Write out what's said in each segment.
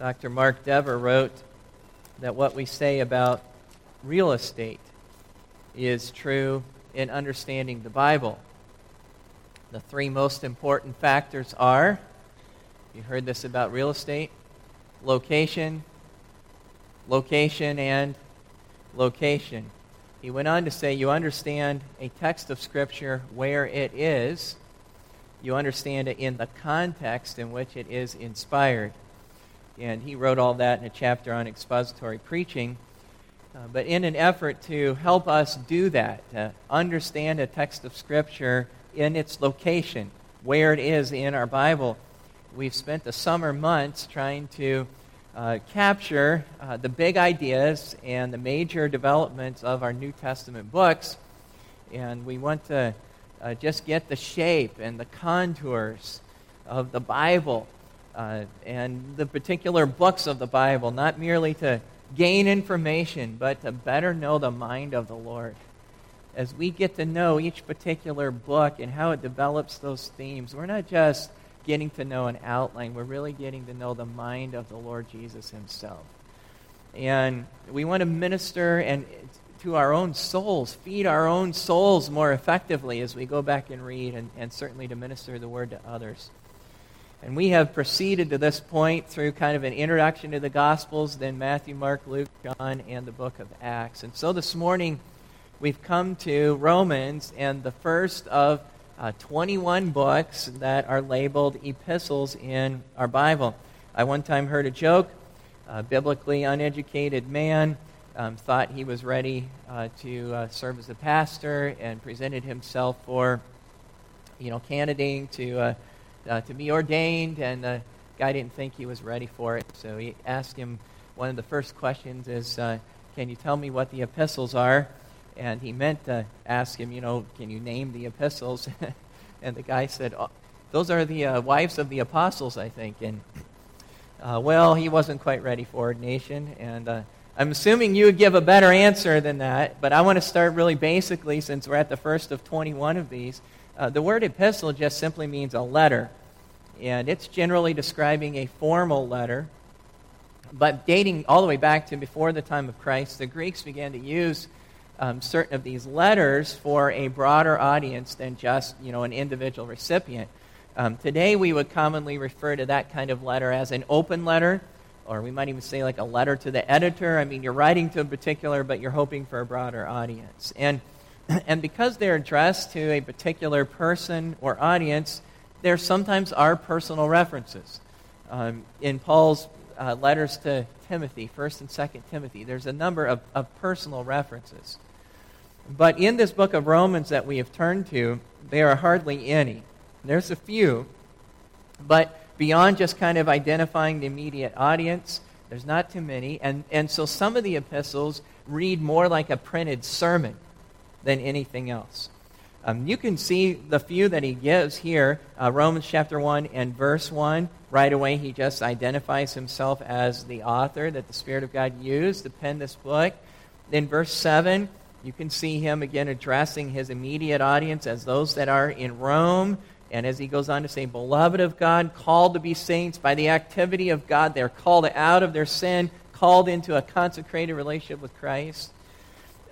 Dr. Mark Dever wrote that what we say about real estate is true in understanding the Bible. The three most important factors are you heard this about real estate location, location, and location. He went on to say you understand a text of Scripture where it is, you understand it in the context in which it is inspired. And he wrote all that in a chapter on expository preaching. Uh, but in an effort to help us do that, to understand a text of Scripture in its location, where it is in our Bible, we've spent the summer months trying to uh, capture uh, the big ideas and the major developments of our New Testament books. And we want to uh, just get the shape and the contours of the Bible uh, and the particular books of the Bible, not merely to gain information, but to better know the mind of the Lord. As we get to know each particular book and how it develops those themes, we're not just getting to know an outline, we're really getting to know the mind of the Lord Jesus Himself. And we want to minister and to our own souls, feed our own souls more effectively as we go back and read, and, and certainly to minister the word to others. And we have proceeded to this point through kind of an introduction to the Gospels, then Matthew, Mark, Luke, John, and the book of Acts. And so this morning, we've come to Romans and the first of uh, 21 books that are labeled epistles in our Bible. I one time heard a joke. A biblically uneducated man um, thought he was ready uh, to uh, serve as a pastor and presented himself for, you know, candidating to uh, uh, to be ordained, and the guy didn't think he was ready for it. So he asked him. One of the first questions is, uh, "Can you tell me what the epistles are?" And he meant to ask him, you know, "Can you name the epistles?" and the guy said, oh, "Those are the uh, wives of the apostles, I think." And well, he wasn't quite ready for ordination, and I'm assuming you would give a better answer than that, but I want to start really basically since we're at the first of 21 of these. Uh, the word epistle just simply means a letter, and it's generally describing a formal letter. But dating all the way back to before the time of Christ, the Greeks began to use um, certain of these letters for a broader audience than just you know an individual recipient. Um, today, we would commonly refer to that kind of letter as an open letter or we might even say like a letter to the editor. I mean, you're writing to a particular, but you're hoping for a broader audience. And, and because they're addressed to a particular person or audience, there sometimes are personal references. Um, in Paul's uh, letters to Timothy, 1st and 2nd Timothy, there's a number of, of personal references. But in this book of Romans that we have turned to, there are hardly any. There's a few, but beyond just kind of identifying the immediate audience. There's not too many. And, and so some of the epistles read more like a printed sermon than anything else. Um, you can see the few that he gives here uh, Romans chapter 1 and verse 1. Right away, he just identifies himself as the author that the Spirit of God used to pen this book. In verse 7, you can see him again addressing his immediate audience as those that are in Rome. And as he goes on to say, beloved of God, called to be saints by the activity of God, they're called out of their sin, called into a consecrated relationship with Christ.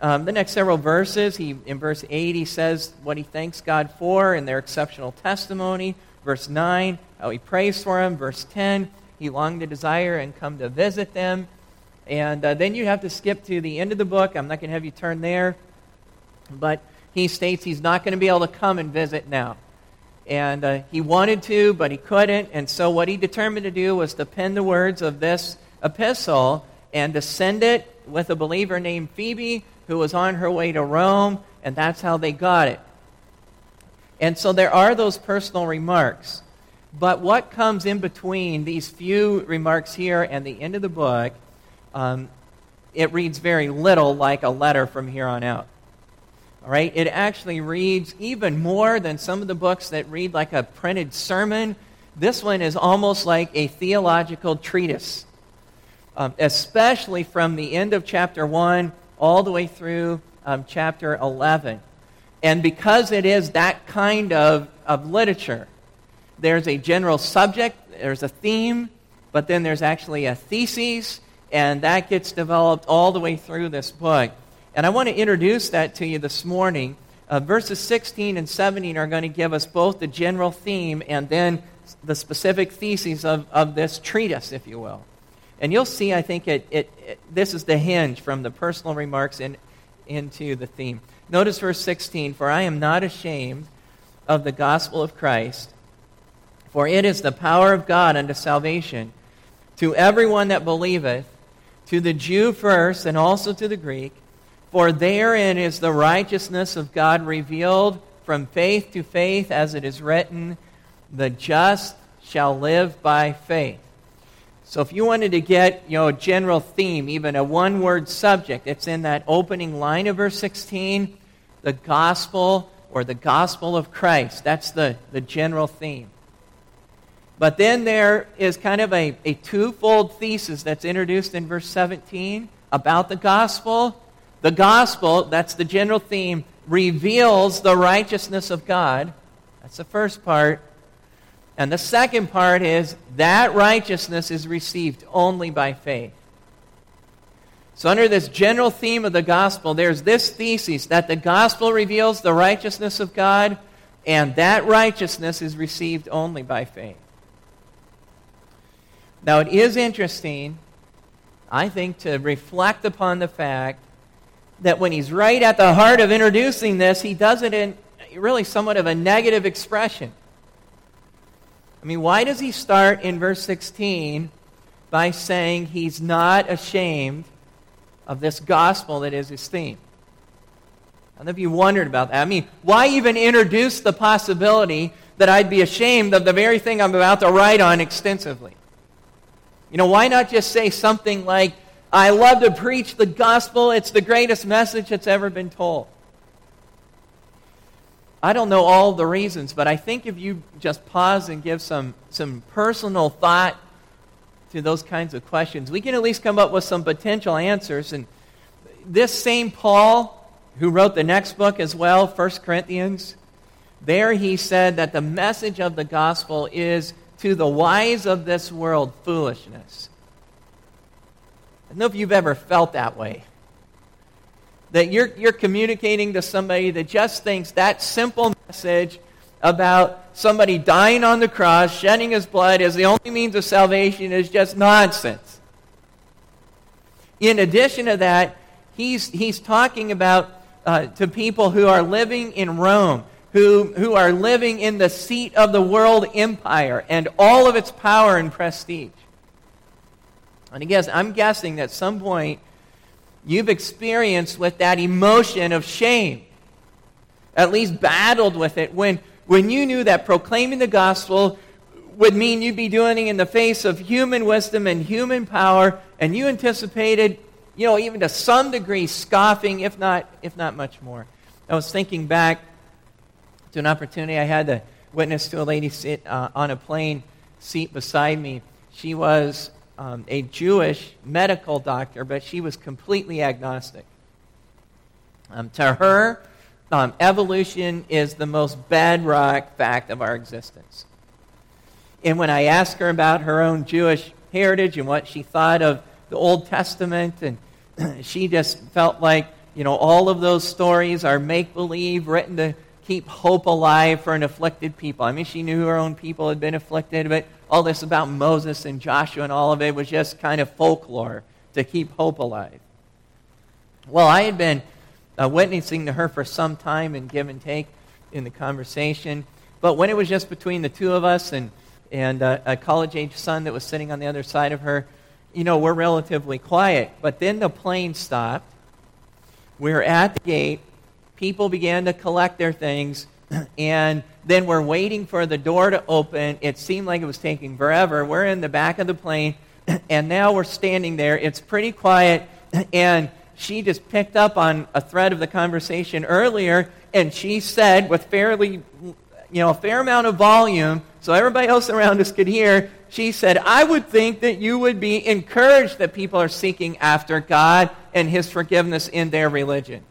Um, the next several verses, he in verse 8, he says what he thanks God for in their exceptional testimony. Verse 9, how he prays for them. Verse 10, he longed to desire and come to visit them. And uh, then you have to skip to the end of the book. I'm not going to have you turn there. But he states he's not going to be able to come and visit now. And uh, he wanted to, but he couldn't. And so what he determined to do was to pen the words of this epistle and to send it with a believer named Phoebe who was on her way to Rome. And that's how they got it. And so there are those personal remarks. But what comes in between these few remarks here and the end of the book, um, it reads very little like a letter from here on out. All right? It actually reads even more than some of the books that read like a printed sermon. This one is almost like a theological treatise, um, especially from the end of chapter 1 all the way through um, chapter 11. And because it is that kind of, of literature, there's a general subject, there's a theme, but then there's actually a thesis, and that gets developed all the way through this book. And I want to introduce that to you this morning. Uh, verses 16 and 17 are going to give us both the general theme and then the specific theses of, of this treatise, if you will. And you'll see, I think, it, it, it, this is the hinge from the personal remarks in, into the theme. Notice verse 16 For I am not ashamed of the gospel of Christ, for it is the power of God unto salvation to everyone that believeth, to the Jew first, and also to the Greek. For therein is the righteousness of God revealed from faith to faith, as it is written, The just shall live by faith. So if you wanted to get, you know, a general theme, even a one-word subject, it's in that opening line of verse 16, the gospel or the gospel of Christ. That's the, the general theme. But then there is kind of a, a twofold thesis that's introduced in verse 17 about the gospel. The gospel, that's the general theme, reveals the righteousness of God. That's the first part. And the second part is that righteousness is received only by faith. So, under this general theme of the gospel, there's this thesis that the gospel reveals the righteousness of God, and that righteousness is received only by faith. Now, it is interesting, I think, to reflect upon the fact that when he's right at the heart of introducing this, he does it in really somewhat of a negative expression. I mean, why does he start in verse 16 by saying he's not ashamed of this gospel that is his theme? I don't know if you wondered about that. I mean, why even introduce the possibility that I'd be ashamed of the very thing I'm about to write on extensively? You know, why not just say something like, I love to preach the gospel. It's the greatest message that's ever been told. I don't know all the reasons, but I think if you just pause and give some, some personal thought to those kinds of questions, we can at least come up with some potential answers. And this same Paul, who wrote the next book as well, 1 Corinthians, there he said that the message of the gospel is to the wise of this world foolishness. I don't know if you've ever felt that way. That you're, you're communicating to somebody that just thinks that simple message about somebody dying on the cross, shedding his blood as the only means of salvation is just nonsense. In addition to that, he's, he's talking about uh, to people who are living in Rome who, who are living in the seat of the world empire and all of its power and prestige. And again, I'm guessing that at some point you've experienced with that emotion of shame, at least battled with it, when, when you knew that proclaiming the gospel would mean you'd be doing it in the face of human wisdom and human power, and you anticipated, you know, even to some degree, scoffing, if not, if not much more. I was thinking back to an opportunity I had to witness to a lady sit uh, on a plane seat beside me. She was um, a Jewish medical doctor, but she was completely agnostic. Um, to her, um, evolution is the most bedrock fact of our existence. And when I asked her about her own Jewish heritage and what she thought of the Old Testament, and she just felt like, you know, all of those stories are make believe, written to keep hope alive for an afflicted people. I mean, she knew her own people had been afflicted, but all this about Moses and Joshua and all of it was just kind of folklore to keep hope alive. Well, I had been uh, witnessing to her for some time and give and take in the conversation, but when it was just between the two of us and, and uh, a college age son that was sitting on the other side of her, you know, we're relatively quiet. But then the plane stopped. We were at the gate, people began to collect their things, and then we're waiting for the door to open. It seemed like it was taking forever. We're in the back of the plane, and now we're standing there. It's pretty quiet, and she just picked up on a thread of the conversation earlier, and she said, with fairly, you know, a fair amount of volume, so everybody else around us could hear, she said, I would think that you would be encouraged that people are seeking after God and His forgiveness in their religion.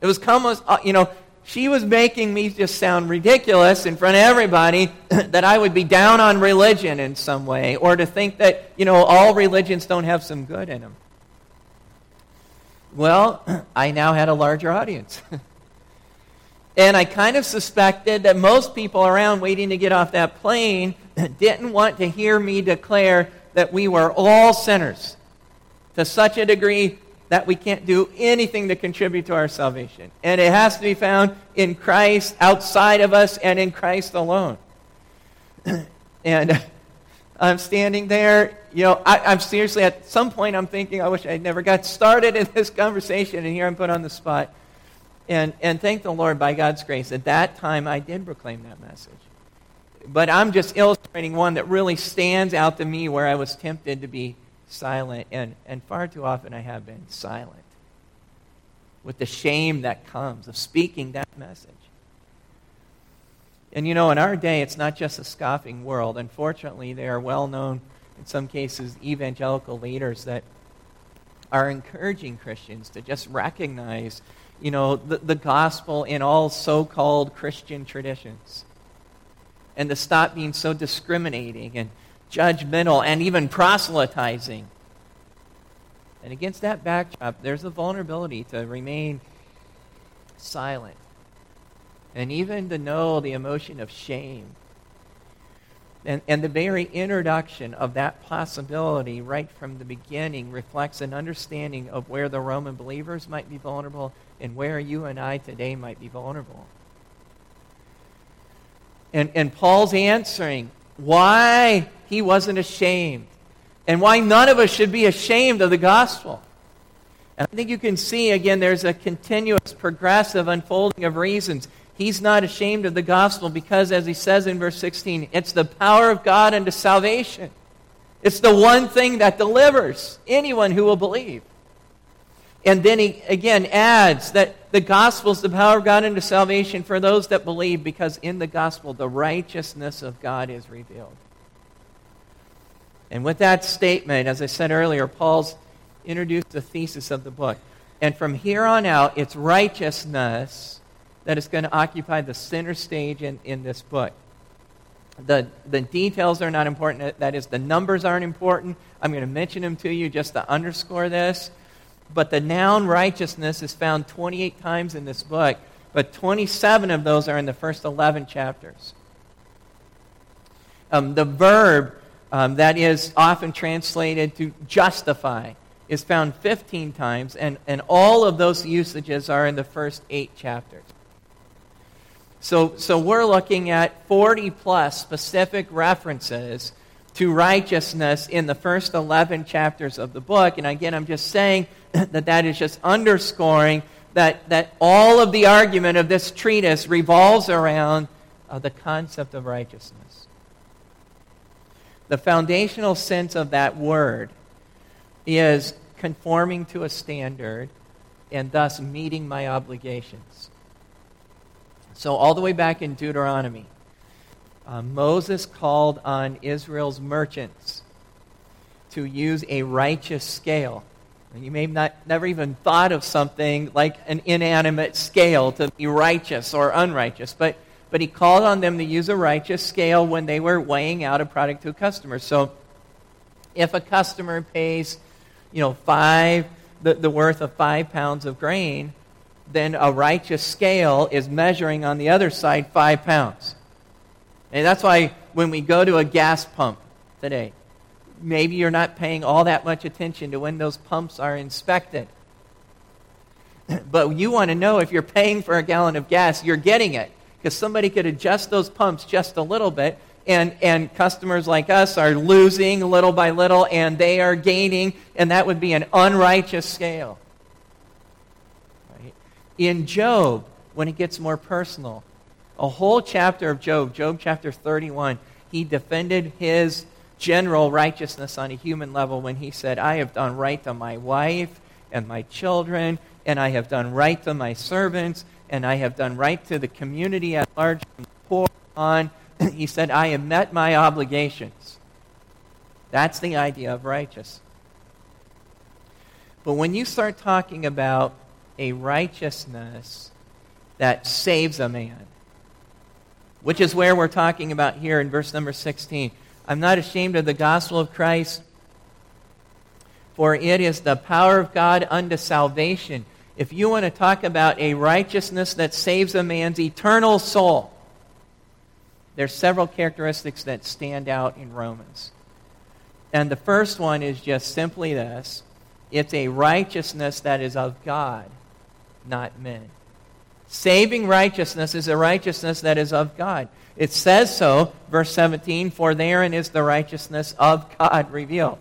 It was almost, uh, you know, she was making me just sound ridiculous in front of everybody that I would be down on religion in some way or to think that, you know, all religions don't have some good in them. Well, I now had a larger audience. and I kind of suspected that most people around waiting to get off that plane didn't want to hear me declare that we were all sinners to such a degree that we can't do anything to contribute to our salvation. And it has to be found in Christ, outside of us, and in Christ alone. and uh, I'm standing there, you know, I, am seriously, at some point, I'm thinking, I wish I never got started in this conversation, and here I'm put on the spot. And, and thank the Lord, by God's grace, at that time I did proclaim that message. But I'm just illustrating one that really stands out to me where I was tempted to be silent, and, and far too often I have been silent with the shame that comes of speaking that message. And you know, in our day, it's not just a scoffing world. Unfortunately, there are well known, in some cases, evangelical leaders that are encouraging Christians to just recognize, you know, the, the gospel in all so called Christian traditions and to stop being so discriminating and judgmental, and even proselytizing. And against that backdrop, there's a vulnerability to remain silent and even to know the emotion of shame. And, and the very introduction of that possibility right from the beginning reflects an understanding of where the Roman believers might be vulnerable and where you and I today might be vulnerable. And, and Paul's answering why he wasn't ashamed and why none of us should be ashamed of the gospel. And I think you can see, again, there's a continuous, progressive unfolding of reasons. He's not ashamed of the gospel because, as he says in verse 16, it's the power of God unto salvation. It's the one thing that delivers anyone who will believe. And then he again adds that the gospel is the power of God unto salvation for those that believe, because in the gospel the righteousness of God is revealed. And with that statement, as I said earlier, Paul's introduced the thesis of the book. And from here on out, it's righteousness that is going to occupy the center stage in, in this book. The, the details are not important. That is, the numbers aren't important. I'm going to mention them to you just to underscore this. But the noun righteousness is found 28 times in this book, but 27 of those are in the first 11 chapters. Um, the verb um, that is often translated to justify is found 15 times, and, and all of those usages are in the first eight chapters. So, so we're looking at 40 plus specific references to righteousness in the first 11 chapters of the book. And again, I'm just saying that that is just underscoring that, that all of the argument of this treatise revolves around uh, the concept of righteousness. The foundational sense of that word is conforming to a standard and thus meeting my obligations. So, all the way back in Deuteronomy, uh, Moses called on Israel's merchants to use a righteous scale. And you may not never even thought of something like an inanimate scale to be righteous or unrighteous, but but he called on them to use a righteous scale when they were weighing out a product to a customer. So if a customer pays, you know, five the, the worth of five pounds of grain, then a righteous scale is measuring on the other side five pounds. And that's why when we go to a gas pump today, maybe you're not paying all that much attention to when those pumps are inspected. but you want to know if you're paying for a gallon of gas, you're getting it. Because somebody could adjust those pumps just a little bit, and, and customers like us are losing little by little, and they are gaining, and that would be an unrighteous scale. Right? In Job, when it gets more personal, a whole chapter of Job, Job chapter 31, he defended his general righteousness on a human level when he said, I have done right to my wife and my children, and I have done right to my servants, and I have done right to the community at large, and poor on. he said, I have met my obligations. That's the idea of righteous. But when you start talking about a righteousness that saves a man. Which is where we're talking about here in verse number 16. I'm not ashamed of the gospel of Christ, for it is the power of God unto salvation. If you want to talk about a righteousness that saves a man's eternal soul, there's several characteristics that stand out in Romans. And the first one is just simply this it's a righteousness that is of God, not men. Saving righteousness is a righteousness that is of God. It says so, verse 17, for therein is the righteousness of God revealed.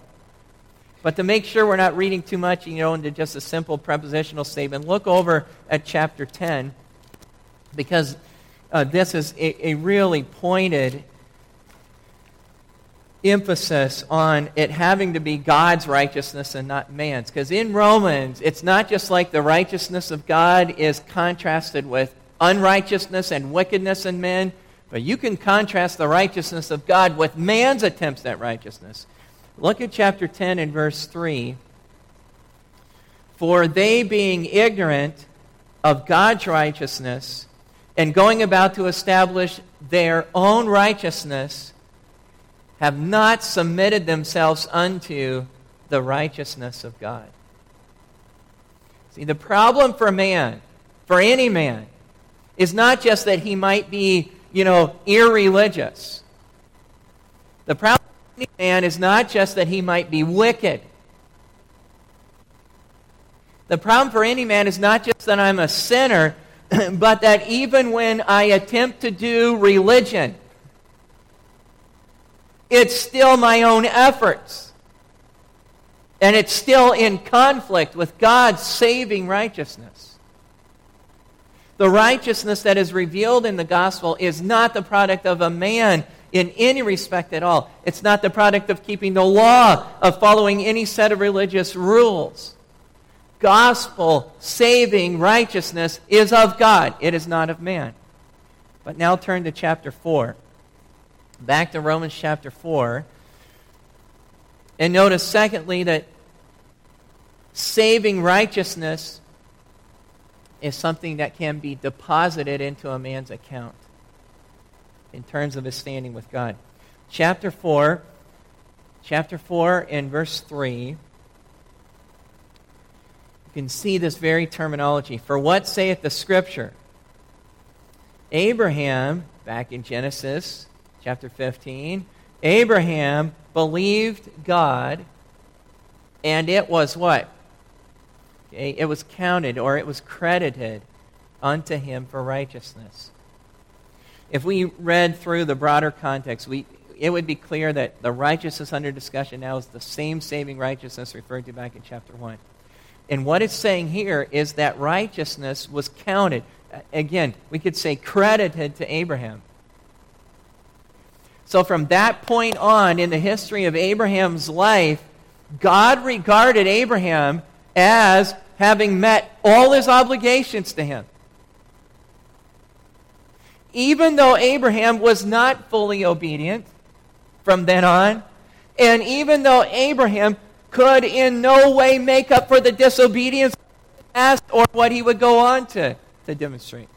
But to make sure we're not reading too much, you know, into just a simple prepositional statement, look over at chapter 10, because uh, this is a, a really pointed emphasis on it having to be God's righteousness and not man's. Because in Romans, it's not just like the righteousness of God is contrasted with unrighteousness and wickedness in men, but you can contrast the righteousness of God with man's attempts at righteousness. Look at chapter 10 and verse 3. For they being ignorant of God's righteousness and going about to establish their own righteousness, have not submitted themselves unto the righteousness of God. See, the problem for man, for any man, is not just that he might be, you know, irreligious. The problem for any man is not just that he might be wicked. The problem for any man is not just that I'm a sinner, but that even when I attempt to do religion, it's still my own efforts. And it's still in conflict with God's saving righteousness. The righteousness that is revealed in the gospel is not the product of a man in any respect at all. It's not the product of keeping the law, of following any set of religious rules. Gospel saving righteousness is of God, it is not of man. But now turn to chapter 4 back to Romans chapter 4. And notice, secondly, that saving righteousness is something that can be deposited into a man's account in terms of his standing with God. Chapter 4, chapter 4 and verse 3, you can see this very terminology. For what saith the Scripture? Abraham, back in Genesis chapter 15. Abraham believed God, and it was what? Okay, it was counted or it was credited unto him for righteousness. If we read through the broader context, we, it would be clear that the righteousness under discussion now is the same saving righteousness referred to back in chapter 1. And what it's saying here is that righteousness was counted. Again, we could say credited to Abraham. So, from that point on in the history of Abraham's life, God regarded Abraham as having met all his obligations to him. Even though Abraham was not fully obedient from then on, and even though Abraham could in no way make up for the disobedience past or what he would go on to, to demonstrate.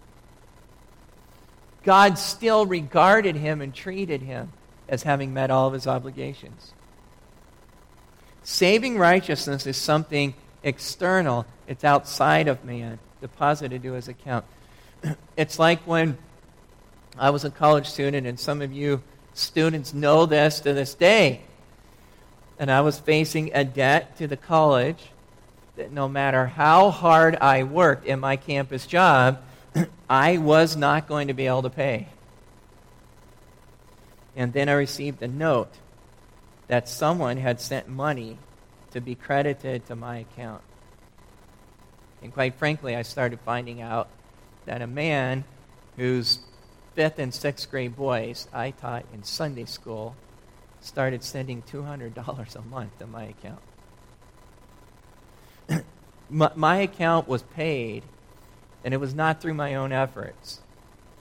God still regarded him and treated him as having met all of his obligations. Saving righteousness is something external, it's outside of man, deposited to his account. It's like when I was a college student, and some of you students know this to this day. And I was facing a debt to the college that no matter how hard I worked in my campus job, I was not going to be able to pay. And then I received a note that someone had sent money to be credited to my account. And quite frankly, I started finding out that a man whose fifth and sixth grade boys I taught in Sunday school started sending $200 a month to my account. my, my account was paid and it was not through my own efforts.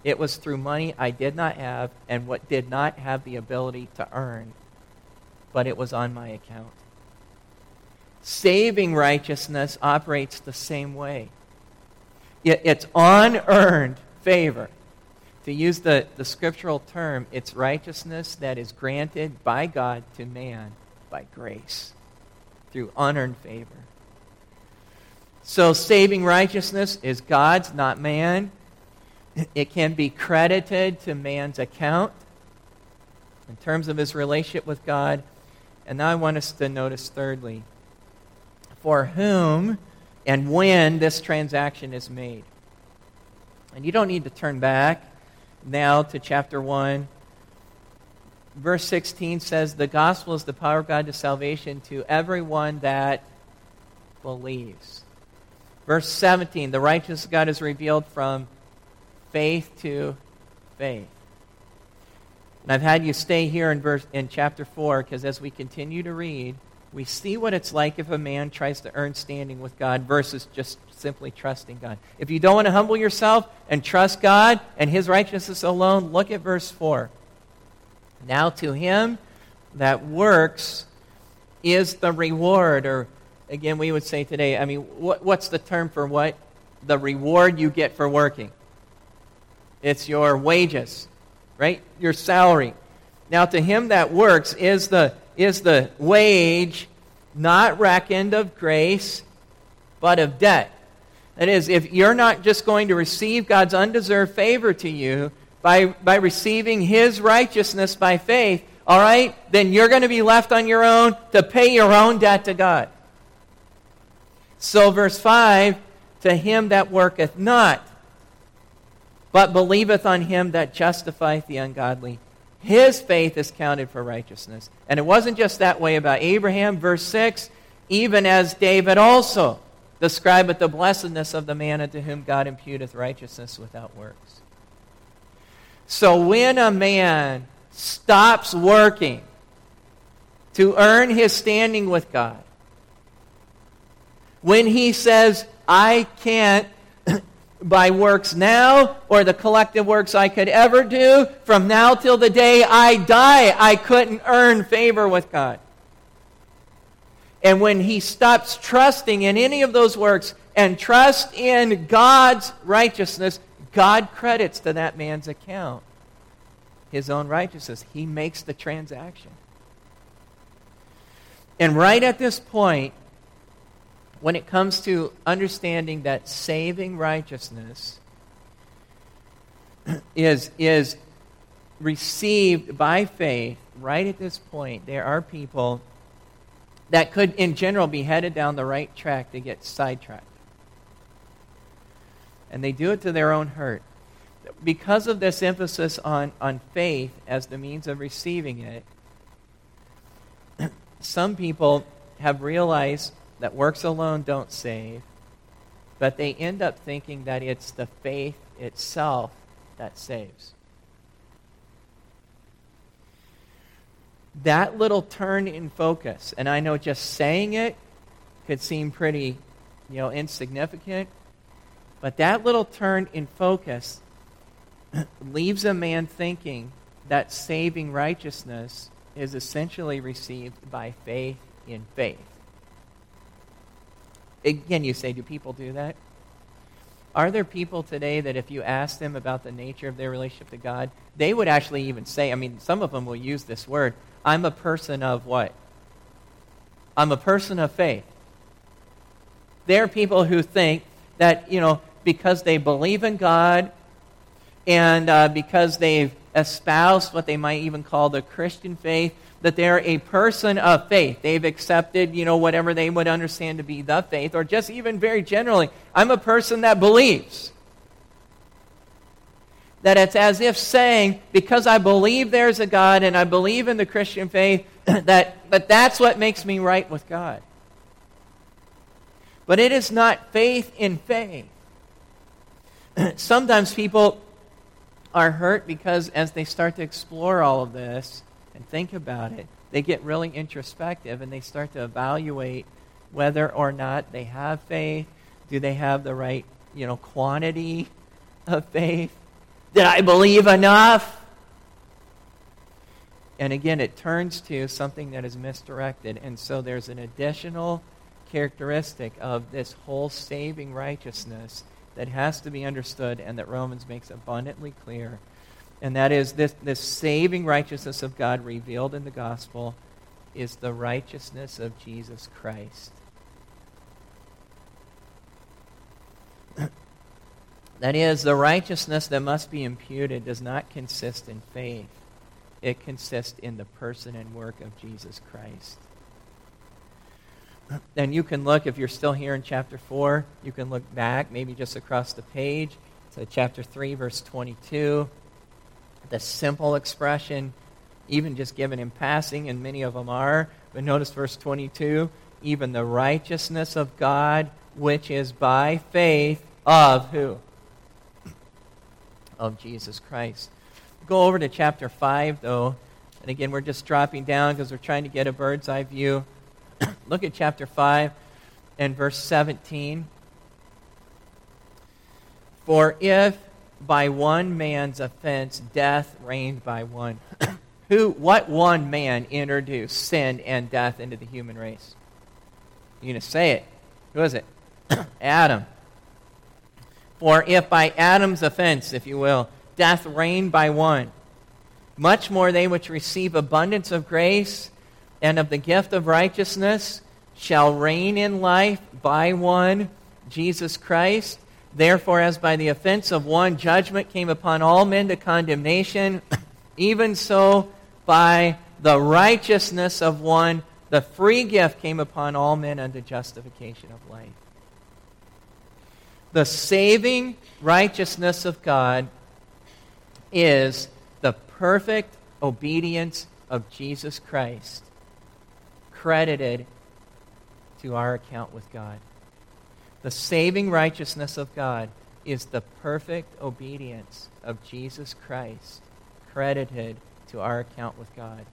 It was through money I did not have and what did not have the ability to earn, but it was on my account. Saving righteousness operates the same way. It, it's unearned favor. To use the, the scriptural term, it's righteousness that is granted by God to man by grace through unearned favor. So, saving righteousness is God's, not man. It can be credited to man's account in terms of his relationship with God. And now I want us to notice, thirdly, for whom and when this transaction is made. And you don't need to turn back now to chapter 1. Verse 16 says, The gospel is the power of God to salvation to everyone that believes. Verse 17, the righteousness of God is revealed from faith to faith. And I've had you stay here in, verse, in chapter 4 because as we continue to read, we see what it's like if a man tries to earn standing with God versus just simply trusting God. If you don't want to humble yourself and trust God and His righteousness alone, look at verse 4. Now to him that works is the reward, or again, we would say today, I mean, what, what's the term for what? The reward you get for working. It's your wages, right? Your salary. Now, to him that works is the, is the wage not reckoned of grace, but of debt. That is, if you're not just going to receive God's undeserved favor to you by, by receiving His righteousness by faith, all right, then you're going to be left on your own to pay your own debt to God. So, verse 5 to him that worketh not, but believeth on him that justifieth the ungodly, his faith is counted for righteousness. And it wasn't just that way about Abraham. Verse 6 even as David also describeth the blessedness of the man unto whom God imputeth righteousness without works. So when a man stops working to earn his standing with God, when he says, I can't by works now or the collective works I could ever do, from now till the day I die, I couldn't earn favor with God. And when he stops trusting in any of those works and trust in God's righteousness, God credits to that man's account his own righteousness. He makes the transaction. And right at this point, when it comes to understanding that saving righteousness is, is received by faith, right at this point, there are people that could, in general, be headed down the right track to get sidetracked. And they do it to their own hurt. Because of this emphasis on, on faith as the means of receiving it, some people have realized that works alone don't save, but they end up thinking that it's the faith itself that saves. That little turn in focus, and I know just saying it could seem pretty, you know, insignificant, but that little turn in focus leaves a man thinking that saving righteousness is essentially received by faith in faith. Again, you say, do people do that? Are there people today that if you ask them about the nature of their relationship to God, they would actually even say, I mean, some of them will use this word, I'm a person of what? I'm a person of faith. There are people who think that, you know, because they believe in God and uh, because they've espoused what they might even call the Christian faith, that they're a person of faith. They've accepted, you know, whatever they would understand to be the faith, or just even very generally, I'm a person that believes. That it's as if saying, because I believe there's a God and I believe in the Christian faith, that, that that's what makes me right with God. But it is not faith in faith. Sometimes people are hurt because as they start to explore all of this, and think about it, they get really introspective and they start to evaluate whether or not they have faith. Do they have the right, you know, quantity of faith? Did I believe enough? And again, it turns to something that is misdirected. And so there's an additional characteristic of this whole saving righteousness that has to be understood and that Romans makes abundantly clear. And that is this, this saving righteousness of God revealed in the gospel is the righteousness of Jesus Christ. that is, the righteousness that must be imputed does not consist in faith, it consists in the person and work of Jesus Christ. And you can look, if you're still here in chapter 4, you can look back, maybe just across the page, to chapter 3, verse 22. The simple expression, even just given in passing, and many of them are. But notice verse 22 even the righteousness of God, which is by faith of who? Of Jesus Christ. Go over to chapter 5, though. And again, we're just dropping down because we're trying to get a bird's eye view. Look at chapter 5 and verse 17. For if by one man's offense death reigned by one, who what one man introduced sin and death into the human race? You're going to say it. Who is it? Adam. For if by Adam's offense, if you will, death reigned by one, much more they which receive abundance of grace and of the gift of righteousness shall reign in life by one, Jesus Christ. Therefore, as by the offense of one judgment came upon all men to condemnation, even so by the righteousness of one the free gift came upon all men unto justification of life. The saving righteousness of God is the perfect obedience of Jesus Christ credited to our account with God. The saving righteousness of God is the perfect obedience of Jesus Christ credited to our account with God.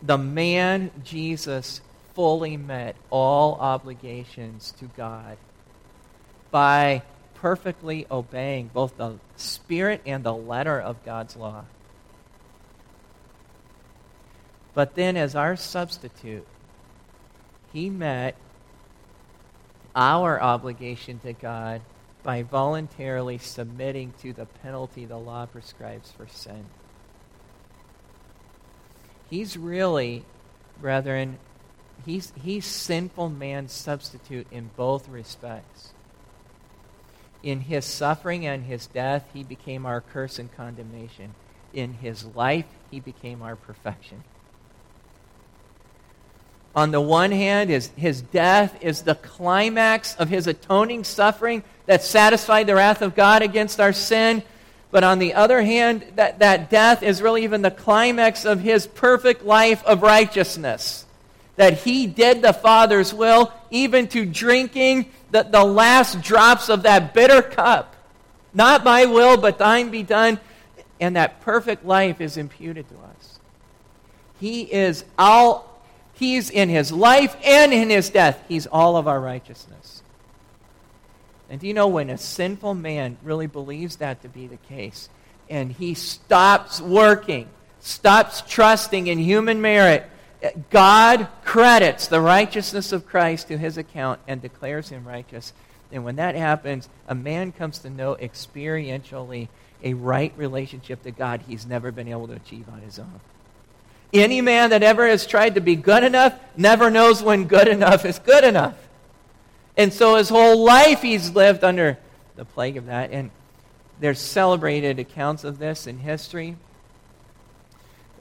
The man Jesus fully met all obligations to God by perfectly obeying both the spirit and the letter of God's law. But then, as our substitute, he met our obligation to God by voluntarily submitting to the penalty the law prescribes for sin. He's really, brethren, he's, he's sinful man's substitute in both respects. In his suffering and his death, he became our curse and condemnation. In his life, he became our perfection. On the one hand, his, his death is the climax of his atoning suffering that satisfied the wrath of God against our sin. But on the other hand, that, that death is really even the climax of his perfect life of righteousness. That he did the Father's will, even to drinking the, the last drops of that bitter cup. Not my will, but thine be done. And that perfect life is imputed to us. He is all He's in his life and in his death. He's all of our righteousness. And do you know when a sinful man really believes that to be the case and he stops working, stops trusting in human merit, God credits the righteousness of Christ to his account and declares him righteous. And when that happens, a man comes to know experientially a right relationship to God he's never been able to achieve on his own. Any man that ever has tried to be good enough never knows when good enough is good enough. And so his whole life he's lived under the plague of that. And there's celebrated accounts of this in history.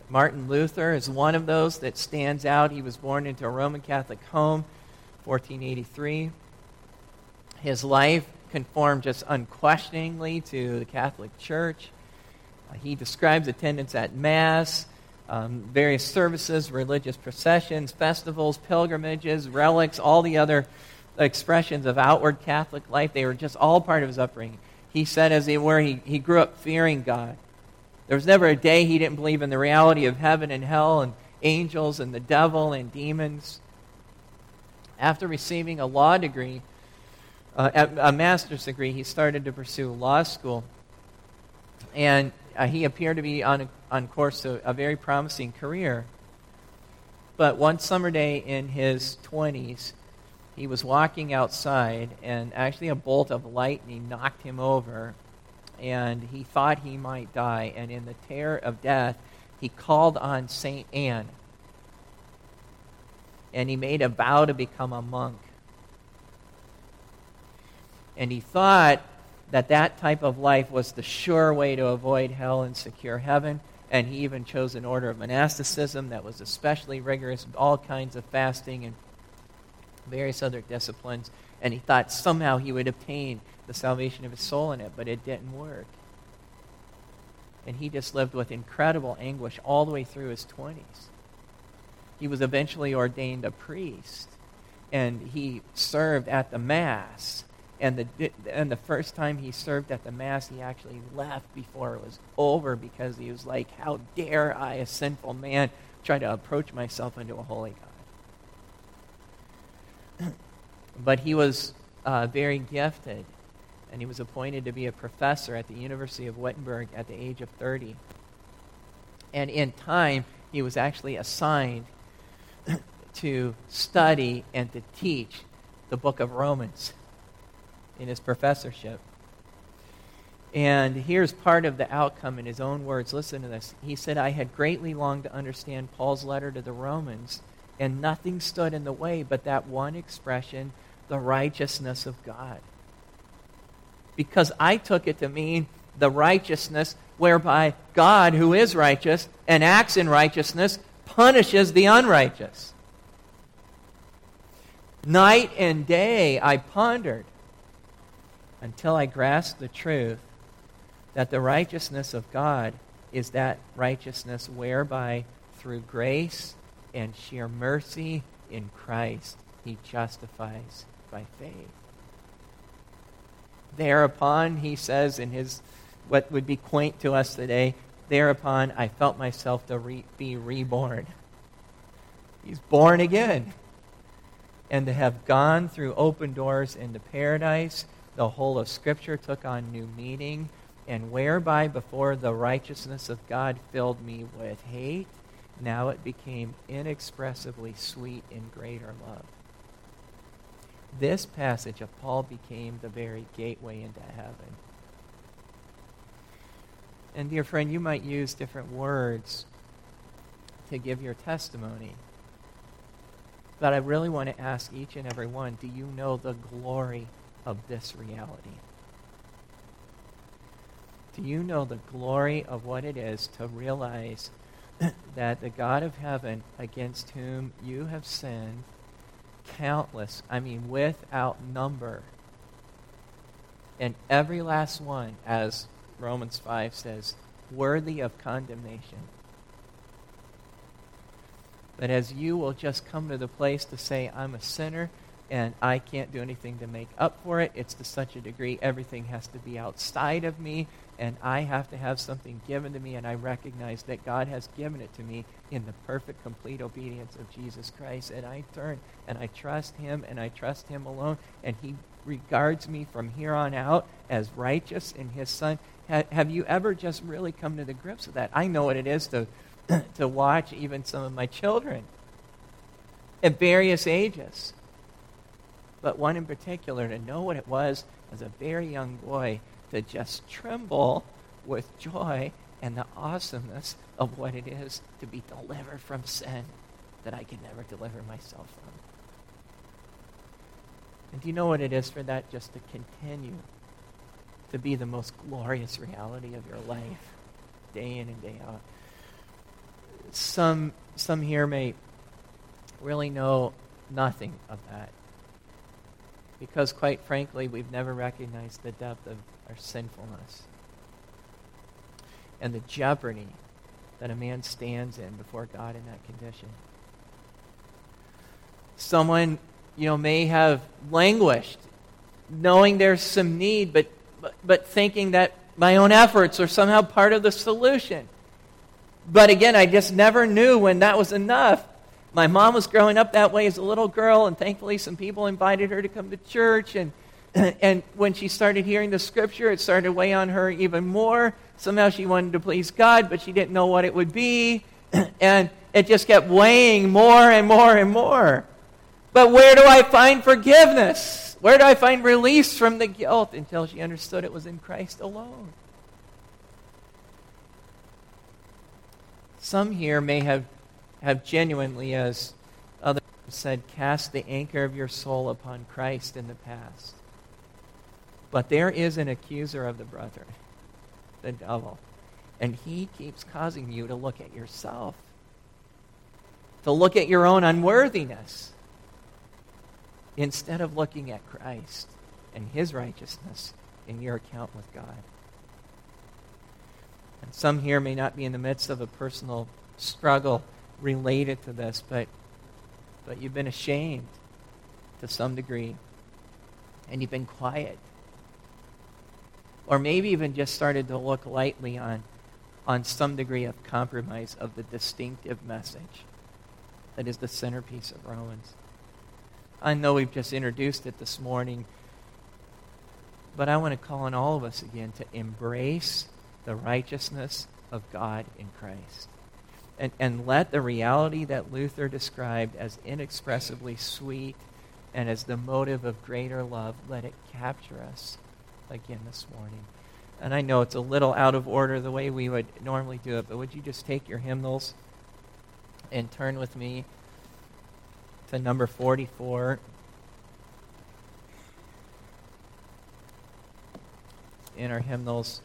Martin Luther is one of those that stands out. He was born into a Roman Catholic home, 1483. His life conformed just unquestioningly to the Catholic Church. Uh, he describes attendance at Mass, um, various services, religious processions, festivals, pilgrimages, relics, all the other expressions of outward Catholic life. They were just all part of his upbringing. He said, as it were, he, he grew up fearing God. There was never a day he didn't believe in the reality of heaven and hell and angels and the devil and demons. After receiving a law degree, uh, a master's degree, he started to pursue law school. And uh, he appeared to be on, a, on course to a very promising career. But one summer day in his 20s, he was walking outside, and actually a bolt of lightning knocked him over, and he thought he might die. And in the terror of death, he called on St. Anne, and he made a vow to become a monk. And he thought that that type of life was the sure way to avoid hell and secure heaven. And he even chose an order of monasticism that was especially rigorous, all kinds of fasting and various other disciplines, and he thought somehow he would obtain the salvation of his soul in it, but it didn't work. And he just lived with incredible anguish all the way through his 20s. He was eventually ordained a priest, and he served at the Mass. And the, and the first time he served at the Mass, he actually left before it was over because he was like, How dare I, a sinful man, try to approach myself unto a holy God? but he was uh, very gifted, and he was appointed to be a professor at the University of Wittenberg at the age of 30. And in time, he was actually assigned to study and to teach the book of Romans in his professorship. And here's part of the outcome in his own words. Listen to this. He said, I had greatly longed to understand Paul's letter to the Romans and nothing stood in the way but that one expression, the righteousness of God. Because I took it to mean the righteousness whereby God, who is righteous and acts in righteousness, punishes the unrighteous. Night and day I pondered until I grasp the truth that the righteousness of God is that righteousness whereby, through grace and sheer mercy in Christ, he justifies by faith. Thereupon, he says in his what would be quaint to us today, thereupon I felt myself to re- be reborn. He's born again. And to have gone through open doors into paradise, the whole of Scripture took on new meaning, and whereby before the righteousness of God filled me with hate, now it became inexpressibly sweet in greater love. This passage of Paul became the very gateway into heaven. And, dear friend, you might use different words to give your testimony. But I really want to ask each and every one do you know the glory of this reality? Do you know the glory of what it is to realize that the God of heaven against whom you have sinned, countless, I mean without number, and every last one, as Romans 5 says, worthy of condemnation. But as you will just come to the place to say, I'm a sinner and I can't do anything to make up for it, it's to such a degree everything has to be outside of me and I have to have something given to me, and I recognize that God has given it to me in the perfect, complete obedience of Jesus Christ. And I turn and I trust Him, and I trust Him alone, and He regards me from here on out as righteous in His Son. Ha- have you ever just really come to the grips with that? I know what it is to, to watch even some of my children at various ages. But one in particular, to know what it was as a very young boy to just tremble with joy and the awesomeness of what it is to be delivered from sin that I could never deliver myself from. And do you know what it is for that just to continue to be the most glorious reality of your life, day in and day out? Some, some here may really know nothing of that. Because, quite frankly, we've never recognized the depth of our sinfulness and the jeopardy that a man stands in before God in that condition. Someone, you know, may have languished, knowing there's some need, but, but, but thinking that my own efforts are somehow part of the solution. But again, I just never knew when that was enough. My mom was growing up that way as a little girl, and thankfully, some people invited her to come to church, and and when she started hearing the scripture, it started to weigh on her even more. Somehow she wanted to please God, but she didn't know what it would be. and it just kept weighing more and more and more. But where do I find forgiveness? Where do I find release from the guilt? Until she understood it was in Christ alone. Some here may have, have genuinely, as others have said, cast the anchor of your soul upon Christ in the past. But there is an accuser of the brethren, the devil. And he keeps causing you to look at yourself, to look at your own unworthiness, instead of looking at Christ and his righteousness in your account with God. And some here may not be in the midst of a personal struggle related to this, but, but you've been ashamed to some degree, and you've been quiet. Or maybe even just started to look lightly on, on some degree of compromise of the distinctive message that is the centerpiece of Romans. I know we've just introduced it this morning, but I want to call on all of us again to embrace the righteousness of God in Christ. And, and let the reality that Luther described as inexpressibly sweet and as the motive of greater love, let it capture us again this morning. And I know it's a little out of order the way we would normally do it, but would you just take your hymnals and turn with me to number 44? In our hymnals.